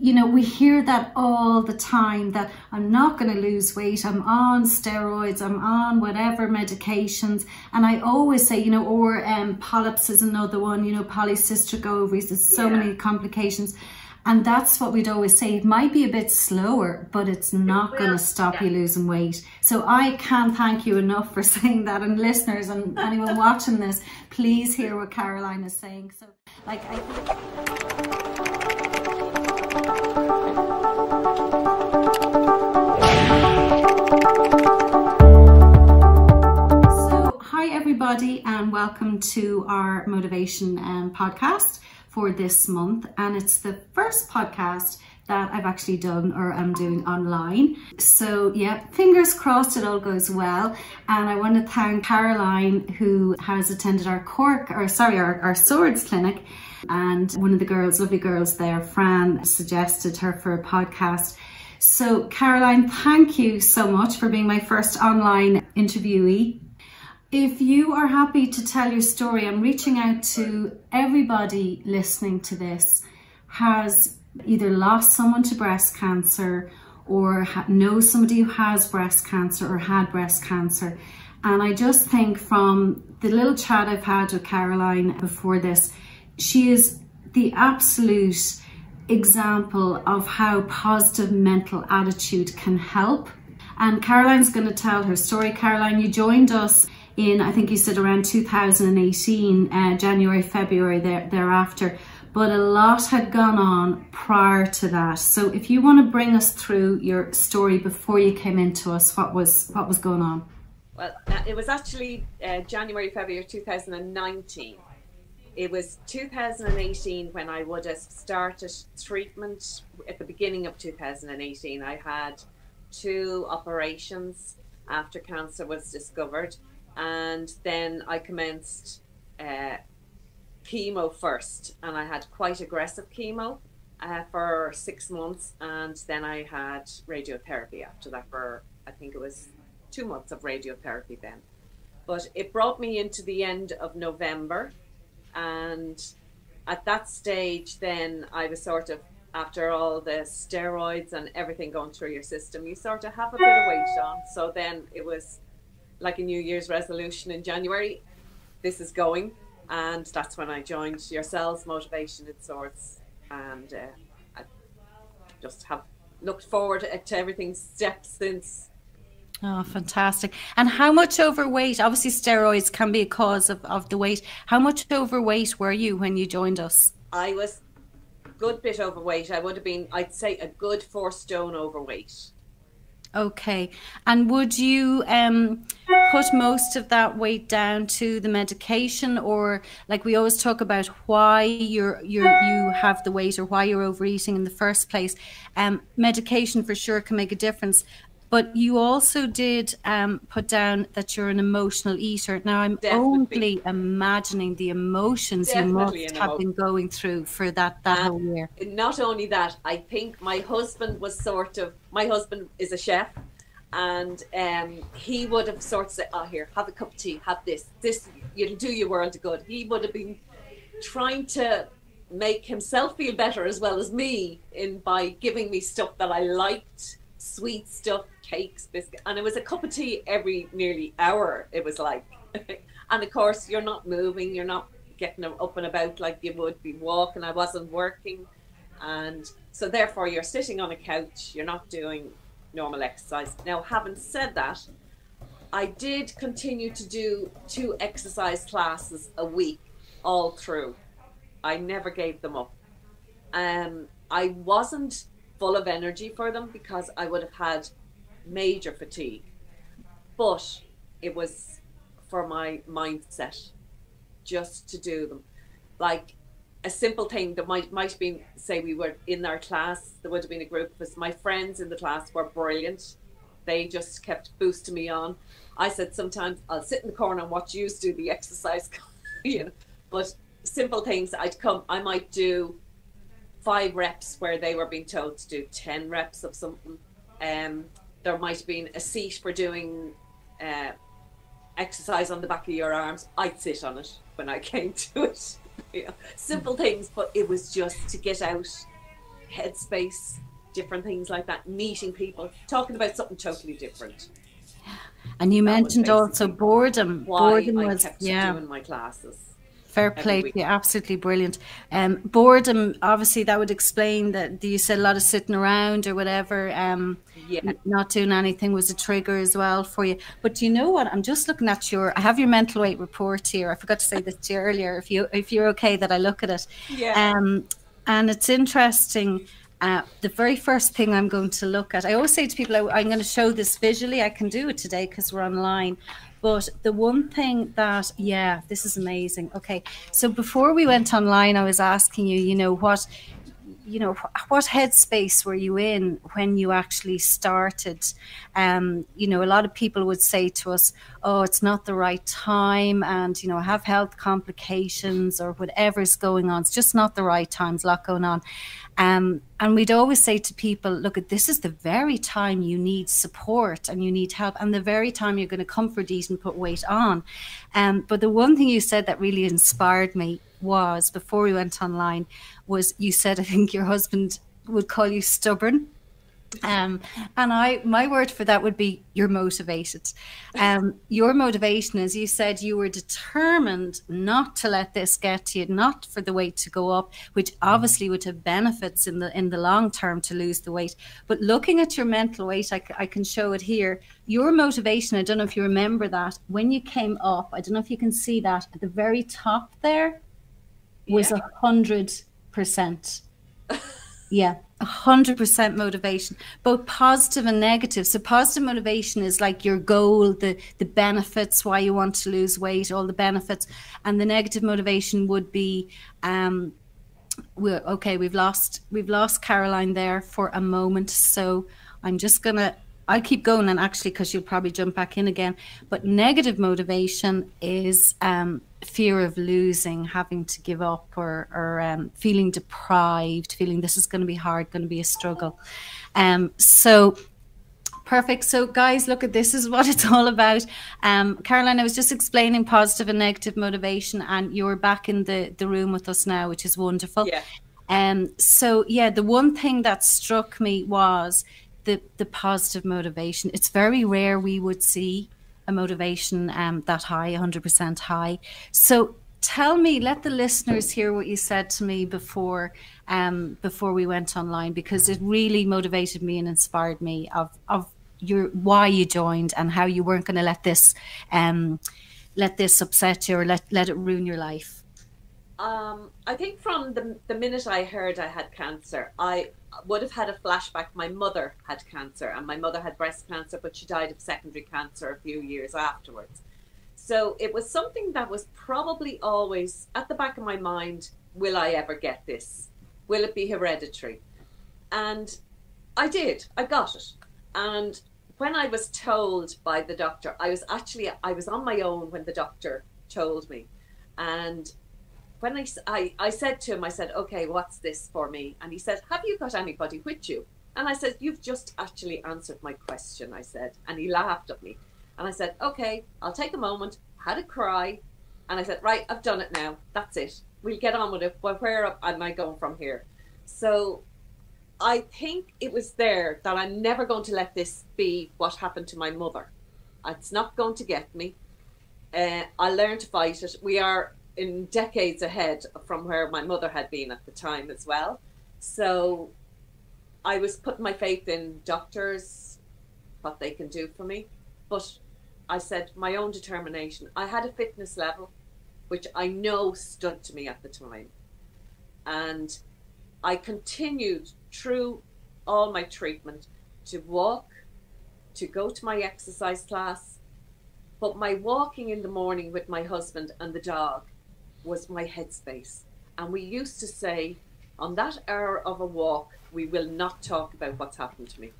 you know, we hear that all the time that I'm not going to lose weight. I'm on steroids. I'm on whatever medications. And I always say, you know, or um, polyps is another one, you know, polycystic ovaries. There's so yeah. many complications. And that's what we'd always say. It might be a bit slower, but it's not going to stop yeah. you losing weight. So I can't thank you enough for saying that. And listeners and anyone watching this, please hear what Caroline is saying. So, like, I think. Everybody, and welcome to our motivation um, podcast for this month. And it's the first podcast that I've actually done or I'm doing online. So, yeah, fingers crossed it all goes well. And I want to thank Caroline, who has attended our Cork, or sorry, our, our Swords clinic. And one of the girls, lovely girls there, Fran, suggested her for a podcast. So, Caroline, thank you so much for being my first online interviewee. If you are happy to tell your story, I'm reaching out to everybody listening to this has either lost someone to breast cancer or knows somebody who has breast cancer or had breast cancer. And I just think from the little chat I've had with Caroline before this, she is the absolute example of how positive mental attitude can help. And Caroline's going to tell her story. Caroline, you joined us in, I think you said around 2018, uh, January, February there, thereafter. But a lot had gone on prior to that. So if you want to bring us through your story before you came into us, what was what was going on? Well, uh, it was actually uh, January, February 2019. It was 2018 when I would have started treatment at the beginning of 2018. I had two operations after cancer was discovered and then I commenced uh, chemo first, and I had quite aggressive chemo uh, for six months, and then I had radiotherapy after that for I think it was two months of radiotherapy then. But it brought me into the end of November, and at that stage, then I was sort of after all the steroids and everything going through your system, you sort of have a bit of weight on. So then it was like a New Year's resolution in January. This is going, and that's when I joined yourselves, Motivation in Swords, and uh, I just have looked forward to everything steps since. Oh, fantastic. And how much overweight? Obviously, steroids can be a cause of, of the weight. How much overweight were you when you joined us? I was a good bit overweight. I would have been, I'd say, a good four stone overweight. Okay. And would you um, put most of that weight down to the medication or like we always talk about why you're you're you have the weight or why you're overeating in the first place. Um, medication for sure can make a difference. But you also did um, put down that you're an emotional eater. Now, I'm Definitely. only imagining the emotions Definitely you must have been going through for that that whole year. Not only that, I think my husband was sort of. My husband is a chef, and um, he would have sort of said, "Oh, here, have a cup of tea, have this. This you'll do your world a good." He would have been trying to make himself feel better as well as me in by giving me stuff that I liked, sweet stuff, cakes, biscuits, and it was a cup of tea every nearly hour. It was like, and of course, you're not moving, you're not getting up and about like you would be walking. I wasn't working, and so therefore, you're sitting on a couch, you're not doing normal exercise. Now, having said that, I did continue to do two exercise classes a week all through. I never gave them up. Um, I wasn't full of energy for them because I would have had major fatigue. But it was for my mindset just to do them. Like a simple thing that might might have been say we were in our class, there would have been a group because. My friends in the class were brilliant. They just kept boosting me on. I said sometimes I'll sit in the corner and watch you do the exercise, you know. But simple things I'd come I might do five reps where they were being told to do ten reps of something. Um there might have been a seat for doing uh, exercise on the back of your arms. I'd sit on it when I came to it. you know, simple things, but it was just to get out headspace, different things like that, meeting people, talking about something totally different. And you that mentioned also boredom. Why boredom I was kept yeah. doing my classes. Fair play yeah, absolutely brilliant. Um, boredom, obviously, that would explain that you said a lot of sitting around or whatever. Um, yeah. not doing anything was a trigger as well for you. But you know what? I'm just looking at your. I have your mental weight report here. I forgot to say this to you earlier. If you if you're okay that I look at it. Yeah. Um, and it's interesting. Uh, the very first thing I'm going to look at, I always say to people, I, I'm going to show this visually. I can do it today because we're online. But the one thing that, yeah, this is amazing. Okay. So before we went online, I was asking you, you know, what, you know, what headspace were you in when you actually started? Um, you know, a lot of people would say to us, oh, it's not the right time and, you know, have health complications or whatever's going on. It's just not the right time. A lot going on. Um, and we'd always say to people, look, this is the very time you need support and you need help, and the very time you're going to comfort eat and put weight on. Um, but the one thing you said that really inspired me was before we went online was you said I think your husband would call you stubborn um, and I, my word for that would be you're motivated. Um, your motivation, as you said, you were determined not to let this get to you, not for the weight to go up, which obviously would have benefits in the in the long term to lose the weight. But looking at your mental weight, I, I can show it here. Your motivation, I don't know if you remember that when you came up. I don't know if you can see that at the very top there was a hundred percent. Yeah, a 100% motivation, both positive and negative. So positive motivation is like your goal, the the benefits, why you want to lose weight, all the benefits, and the negative motivation would be um we're okay, we've lost we've lost Caroline there for a moment, so I'm just to I'll keep going and actually because you'll probably jump back in again. But negative motivation is um, fear of losing, having to give up, or, or um, feeling deprived, feeling this is going to be hard, going to be a struggle. Um, so perfect. So guys, look at this is what it's all about. Um, Caroline, I was just explaining positive and negative motivation, and you're back in the the room with us now, which is wonderful. Yeah. Um, so yeah, the one thing that struck me was the the positive motivation. It's very rare we would see a motivation um, that high, 100% high. So tell me, let the listeners hear what you said to me before um, before we went online because it really motivated me and inspired me of of your why you joined and how you weren't going to let this um, let this upset you or let let it ruin your life. Um, I think from the the minute I heard I had cancer, I would have had a flashback. My mother had cancer, and my mother had breast cancer, but she died of secondary cancer a few years afterwards. So it was something that was probably always at the back of my mind will I ever get this? Will it be hereditary? And I did. I got it. And when I was told by the doctor, I was actually I was on my own when the doctor told me. And when I, I, I said to him, I said, okay, what's this for me? And he said, have you got anybody with you? And I said, you've just actually answered my question, I said. And he laughed at me. And I said, okay, I'll take a moment, had a cry. And I said, right, I've done it now. That's it. We'll get on with it. But where am I going from here? So I think it was there that I'm never going to let this be what happened to my mother. It's not going to get me. Uh, I learned to fight it. We are in decades ahead from where my mother had been at the time as well. So I was putting my faith in doctors, what they can do for me. But I said my own determination. I had a fitness level, which I know stood to me at the time. And I continued through all my treatment to walk, to go to my exercise class. But my walking in the morning with my husband and the dog was my headspace. And we used to say, on that hour of a walk, we will not talk about what's happened to me.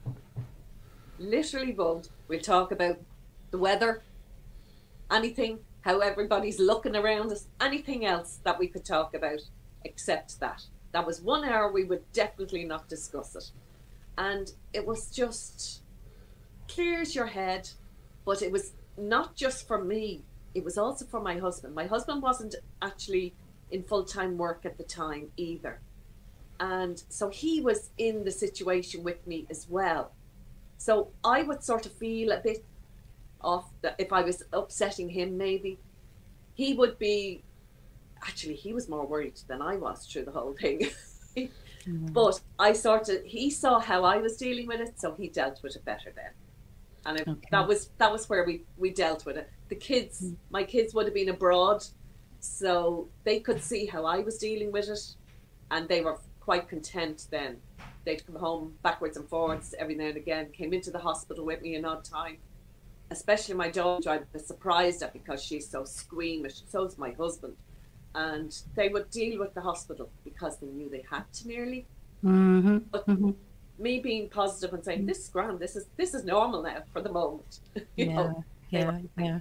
Literally won't. We'll talk about the weather, anything, how everybody's looking around us, anything else that we could talk about except that. That was one hour we would definitely not discuss it. And it was just clears your head, but it was not just for me, it was also for my husband. My husband wasn't actually in full time work at the time either. And so he was in the situation with me as well. So I would sort of feel a bit off that if I was upsetting him, maybe he would be. Actually, he was more worried than I was through the whole thing. mm. But I sort of he saw how I was dealing with it, so he dealt with it better then. And it, okay. that was that was where we we dealt with it. The kids, mm. my kids would have been abroad, so they could see how I was dealing with it, and they were quite content then they'd come home backwards and forwards every now and again, came into the hospital with me an odd time. Especially my daughter, I was surprised at because she's so squeamish. So is my husband. And they would deal with the hospital because they knew they had to nearly. Mm-hmm. But mm-hmm. me being positive and saying, This is grand, this is this is normal now for the moment. you yeah, know, yeah, yeah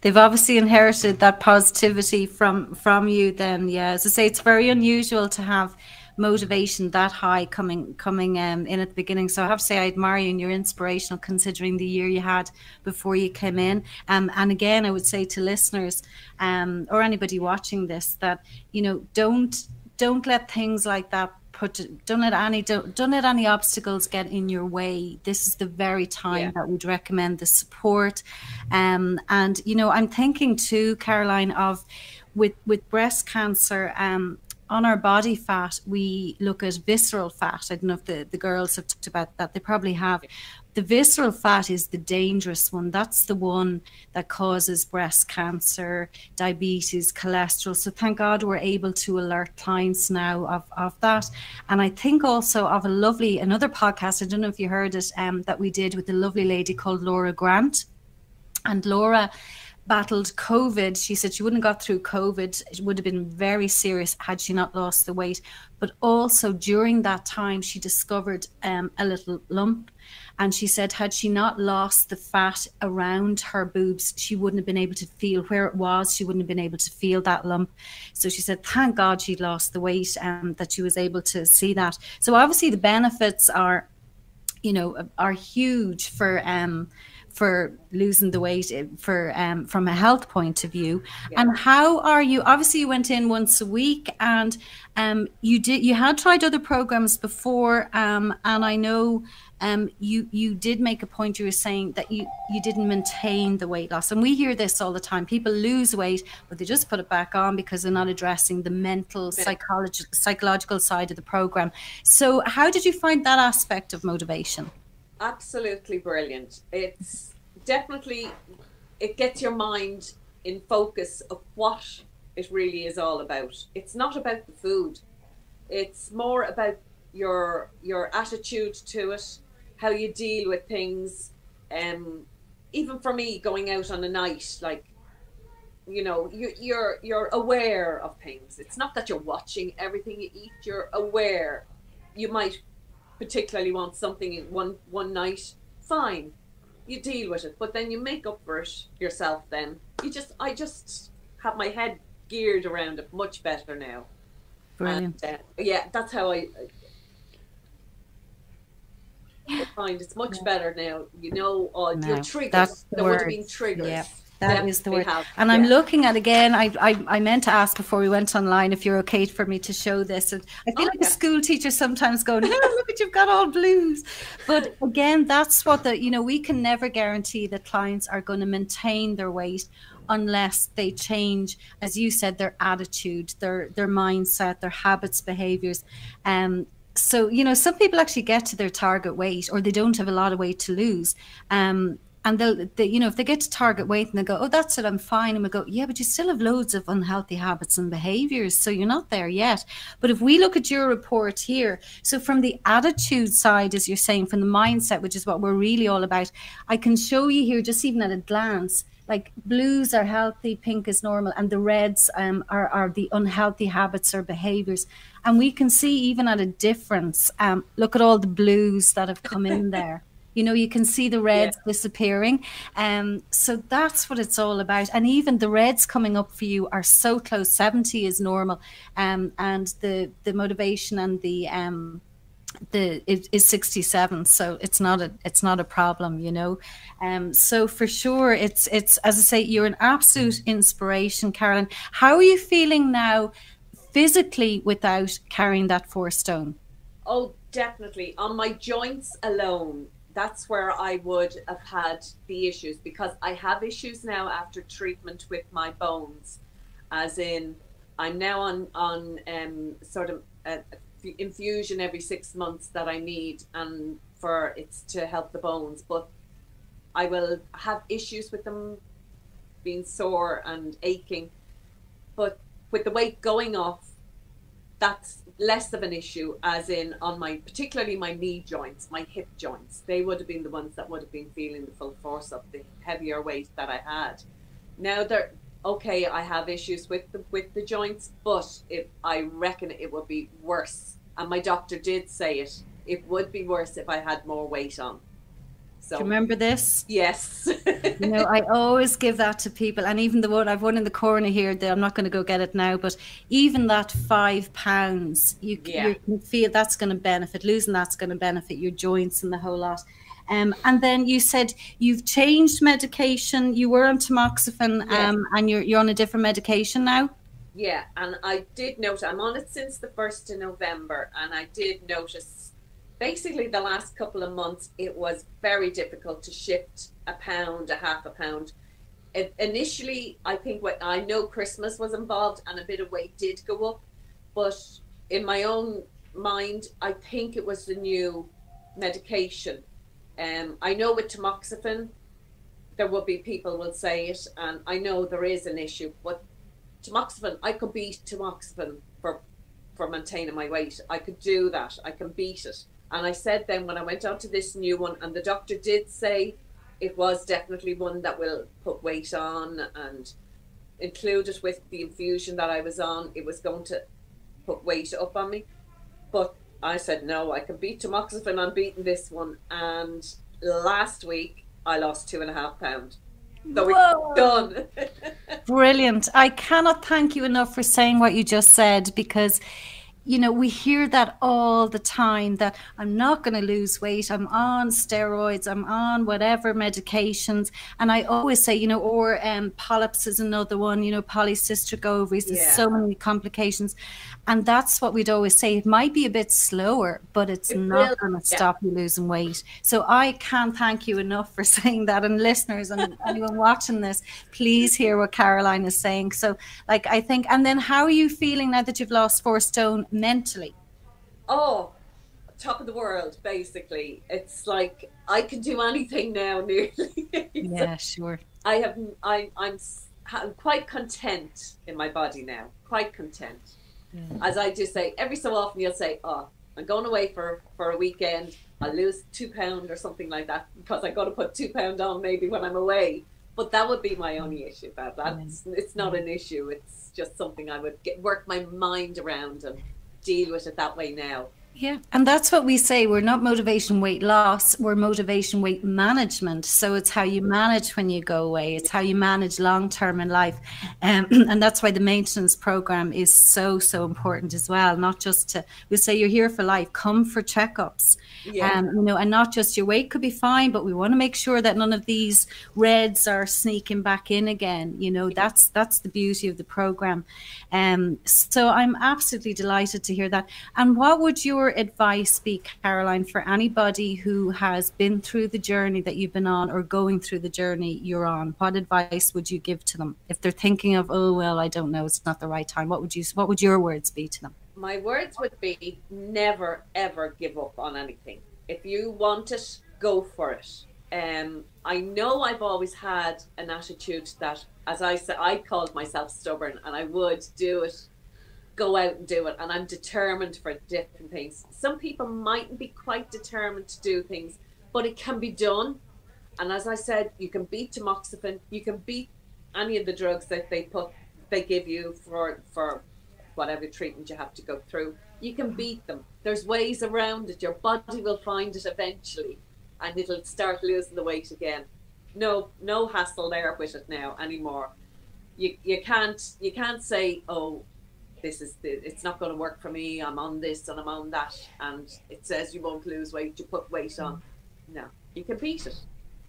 they've obviously inherited that positivity from from you then yeah as i say it's very unusual to have motivation that high coming coming um, in at the beginning. So I have to say I admire you and you're inspirational considering the year you had before you came in. Um, and again, I would say to listeners um, or anybody watching this that you know don't don't let things like that put don't let any don't, don't let any obstacles get in your way this is the very time yeah. that we'd recommend the support um and you know i'm thinking too caroline of with with breast cancer um on our body fat, we look at visceral fat. I don't know if the, the girls have talked about that. They probably have. The visceral fat is the dangerous one. That's the one that causes breast cancer, diabetes, cholesterol. So thank God we're able to alert clients now of, of that. And I think also of a lovely, another podcast, I don't know if you heard it, um, that we did with a lovely lady called Laura Grant. And Laura battled COVID. She said she wouldn't have got through COVID. It would have been very serious had she not lost the weight. But also during that time, she discovered um, a little lump. And she said, had she not lost the fat around her boobs, she wouldn't have been able to feel where it was. She wouldn't have been able to feel that lump. So she said, thank God she'd lost the weight and that she was able to see that. So obviously the benefits are, you know, are huge for um, for losing the weight eh, for um, from a health point of view. Yeah. and how are you obviously you went in once a week and um, you did you had tried other programs before um, and i know um, you you did make a point you were saying that you you didn't maintain the weight loss. And we hear this all the time. People lose weight but they just put it back on because they're not addressing the mental psychological psychological side of the program. So how did you find that aspect of motivation absolutely brilliant. It's definitely it gets your mind in focus of what it really is all about. It's not about the food. It's more about your your attitude to it, how you deal with things. Um, even for me, going out on a night, like you know, you, you're you're aware of things. It's not that you're watching everything you eat. You're aware. You might particularly want something in one one night, fine, you deal with it. But then you make up for it yourself. Then you just, I just have my head geared around it much better now. Brilliant. And, uh, yeah, that's how I. I find it's much better now. You know, uh, no, your triggers. There would have been triggers. Yeah. That is the word. Have, and I'm looking at again. I, I I meant to ask before we went online if you're okay for me to show this. And I feel oh, like yeah. a school teacher sometimes going, "No, look at you've got all blues." But again, that's what the you know we can never guarantee that clients are going to maintain their weight unless they change, as you said, their attitude, their their mindset, their habits, behaviors. Um, so you know, some people actually get to their target weight, or they don't have a lot of weight to lose. Um, and they'll they, you know if they get to target weight and they go oh that's it i'm fine and we go yeah but you still have loads of unhealthy habits and behaviors so you're not there yet. But if we look at your report here so from the attitude side as you're saying from the mindset which is what we're really all about i can show you here just even at a glance like blues are healthy pink is normal and the reds um, are, are the unhealthy habits or behaviors. And we can see even at a difference um, look at all the blues that have come in there you know you can see the reds yeah. disappearing. Um so that's what it's all about. And even the reds coming up for you are so close. 70 is normal. Um and the the motivation and the um the it is 67 so it's not a it's not a problem you know. Um so for sure it's it's as i say you're an absolute inspiration carolyn how are you feeling now physically without carrying that four stone? Oh, definitely. On my joints alone, that's where I would have had the issues because I have issues now after treatment with my bones, as in I'm now on on um, sort of a, a infusion every six months that I need, and for it's to help the bones, but I will have issues with them being sore and aching. But with the weight going off, that's less of an issue as in on my particularly my knee joints my hip joints. They would have been the ones that would have been feeling the full force of the heavier weight that i had. Now they're okay i have issues with the with the joints but if i reckon it would be worse. And my doctor did say it. It would be worse if i had more weight on so, Do you remember this? Yes. you know, I always give that to people, and even the one I've one in the corner here. That I'm not going to go get it now, but even that five pounds, you, yeah. you feel that's going to benefit. Losing that's going to benefit your joints and the whole lot. Um, and then you said you've changed medication. You were on tamoxifen, yes. um, and you're you're on a different medication now. Yeah, and I did notice I'm on it since the first of November, and I did notice basically the last couple of months it was very difficult to shift a pound a half a pound. It, initially i think what i know christmas was involved and a bit of weight did go up but in my own mind i think it was the new medication. Um, i know with tamoxifen there will be people will say it and i know there is an issue but tamoxifen i could beat tamoxifen for for maintaining my weight. I could do that. I can beat it and I said then when I went on to this new one, and the doctor did say it was definitely one that will put weight on and included with the infusion that I was on, it was going to put weight up on me. But I said, no, I can beat tamoxifen. I'm beating this one. And last week, I lost two and a half pounds. So we're done. Brilliant. I cannot thank you enough for saying what you just said because you know, we hear that all the time that I'm not going to lose weight. I'm on steroids. I'm on whatever medications. And I always say, you know, or um, polyps is another one, you know, polycystic ovaries. There's yeah. so many complications. And that's what we'd always say. It might be a bit slower, but it's it not going to yeah. stop you losing weight. So I can't thank you enough for saying that. And listeners and anyone watching this, please hear what Caroline is saying. So, like, I think, and then how are you feeling now that you've lost four stone? Mentally? Oh, top of the world, basically. It's like I can do anything now, nearly. yeah, sure. I have. I, I'm. I'm quite content in my body now. Quite content. Mm. As I just say, every so often you'll say, "Oh, I'm going away for for a weekend. I'll lose two pound or something like that because I got to put two pound on maybe when I'm away." But that would be my only issue. About that that's mm. it's not an issue. It's just something I would get work my mind around and deal with it that way now. Yeah, and that's what we say. We're not motivation weight loss, we're motivation weight management. So it's how you manage when you go away, it's how you manage long term in life. Um, and that's why the maintenance program is so, so important as well. Not just to, we say you're here for life, come for checkups. Yeah. Um, you know, and not just your weight could be fine, but we want to make sure that none of these reds are sneaking back in again. You know, that's that's the beauty of the program. Um, so I'm absolutely delighted to hear that. And what would your advice be, Caroline, for anybody who has been through the journey that you've been on or going through the journey you're on? What advice would you give to them if they're thinking of, oh well, I don't know, it's not the right time? What would you? What would your words be to them? My words would be never ever give up on anything. If you want it, go for it. Um, I know I've always had an attitude that, as I said, I called myself stubborn, and I would do it go out and do it. And I'm determined for different things. Some people mightn't be quite determined to do things, but it can be done. And as I said, you can beat tamoxifen, you can beat any of the drugs that they put they give you for for whatever treatment you have to go through. You can beat them. There's ways around it. Your body will find it eventually and it'll start losing the weight again. No no hassle there with it now anymore. You you can't you can't say, Oh, this is the, it's not going to work for me. I'm on this and I'm on that, and it says you won't lose weight. You put weight on. Mm. No, you can beat it.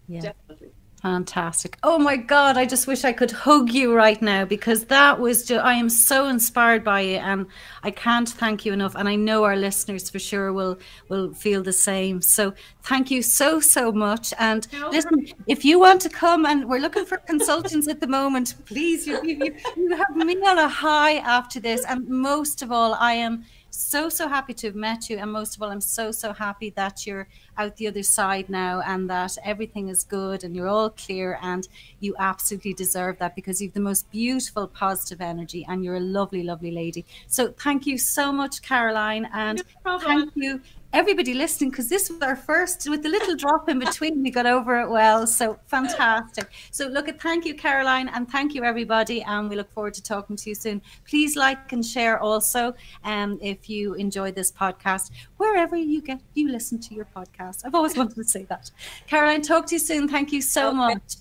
Yeah. Definitely. Fantastic. Oh my God, I just wish I could hug you right now because that was just, I am so inspired by you and I can't thank you enough. And I know our listeners for sure will will feel the same. So thank you so, so much. And no. listen, if you want to come and we're looking for consultants at the moment, please, you, you, you have me on a high after this. And most of all, I am so so happy to have met you and most of all i'm so so happy that you're out the other side now and that everything is good and you're all clear and you absolutely deserve that because you've the most beautiful positive energy and you're a lovely lovely lady. So thank you so much caroline and no thank you everybody listening because this was our first with the little drop in between we got over it well. So fantastic. So look at thank you caroline and thank you everybody and we look forward to talking to you soon. Please like and share also um, if you enjoy this podcast wherever you get you listen to your podcast. I've always wanted to say that. Caroline talk to you soon. Thank you so okay. much